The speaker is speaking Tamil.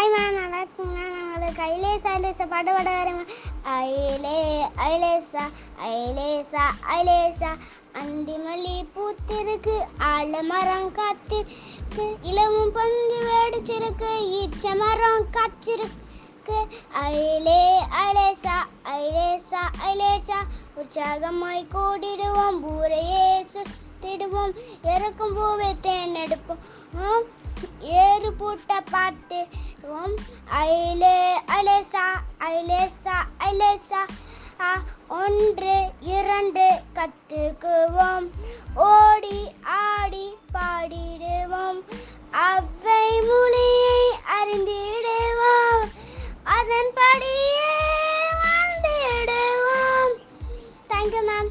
ஹாய் மேம் நல்லா இருக்குங்களா? நாங்கள் ஐலேசா ஐலேசா பாட்டு பாட வரேங்க ஐலே ஐலேசா ஐலேசா ஐலேசா அந்தி மல்லி பூத்திருக்கு ஆலமரம் காத்திருக்கு. இளவும் பஞ்சு வெடிச்சிருக்கு ஈச்ச மரம் காய்ச்சிருக்கு. ஐலே ஐலேசா ஐலேசா ஐலேசா உற்சாகமாய் கூடிடுவோம் பூ தேடுவோம் இறக்கும் பூவை தேர்ந்தெடுப்போம் ஏறு பூட்ட பாட்டுவோம் ஐலே அலேசா ஐலேசா ஐலேசா ஒன்று இரண்டு கத்துக்குவோம். ஓடி ஆடி பாடிடுவோம். அவ்வை மொழியை அறிந்திடுவோம். அதன்படியே வாழ்ந்திடுவோம். Thank you ma'am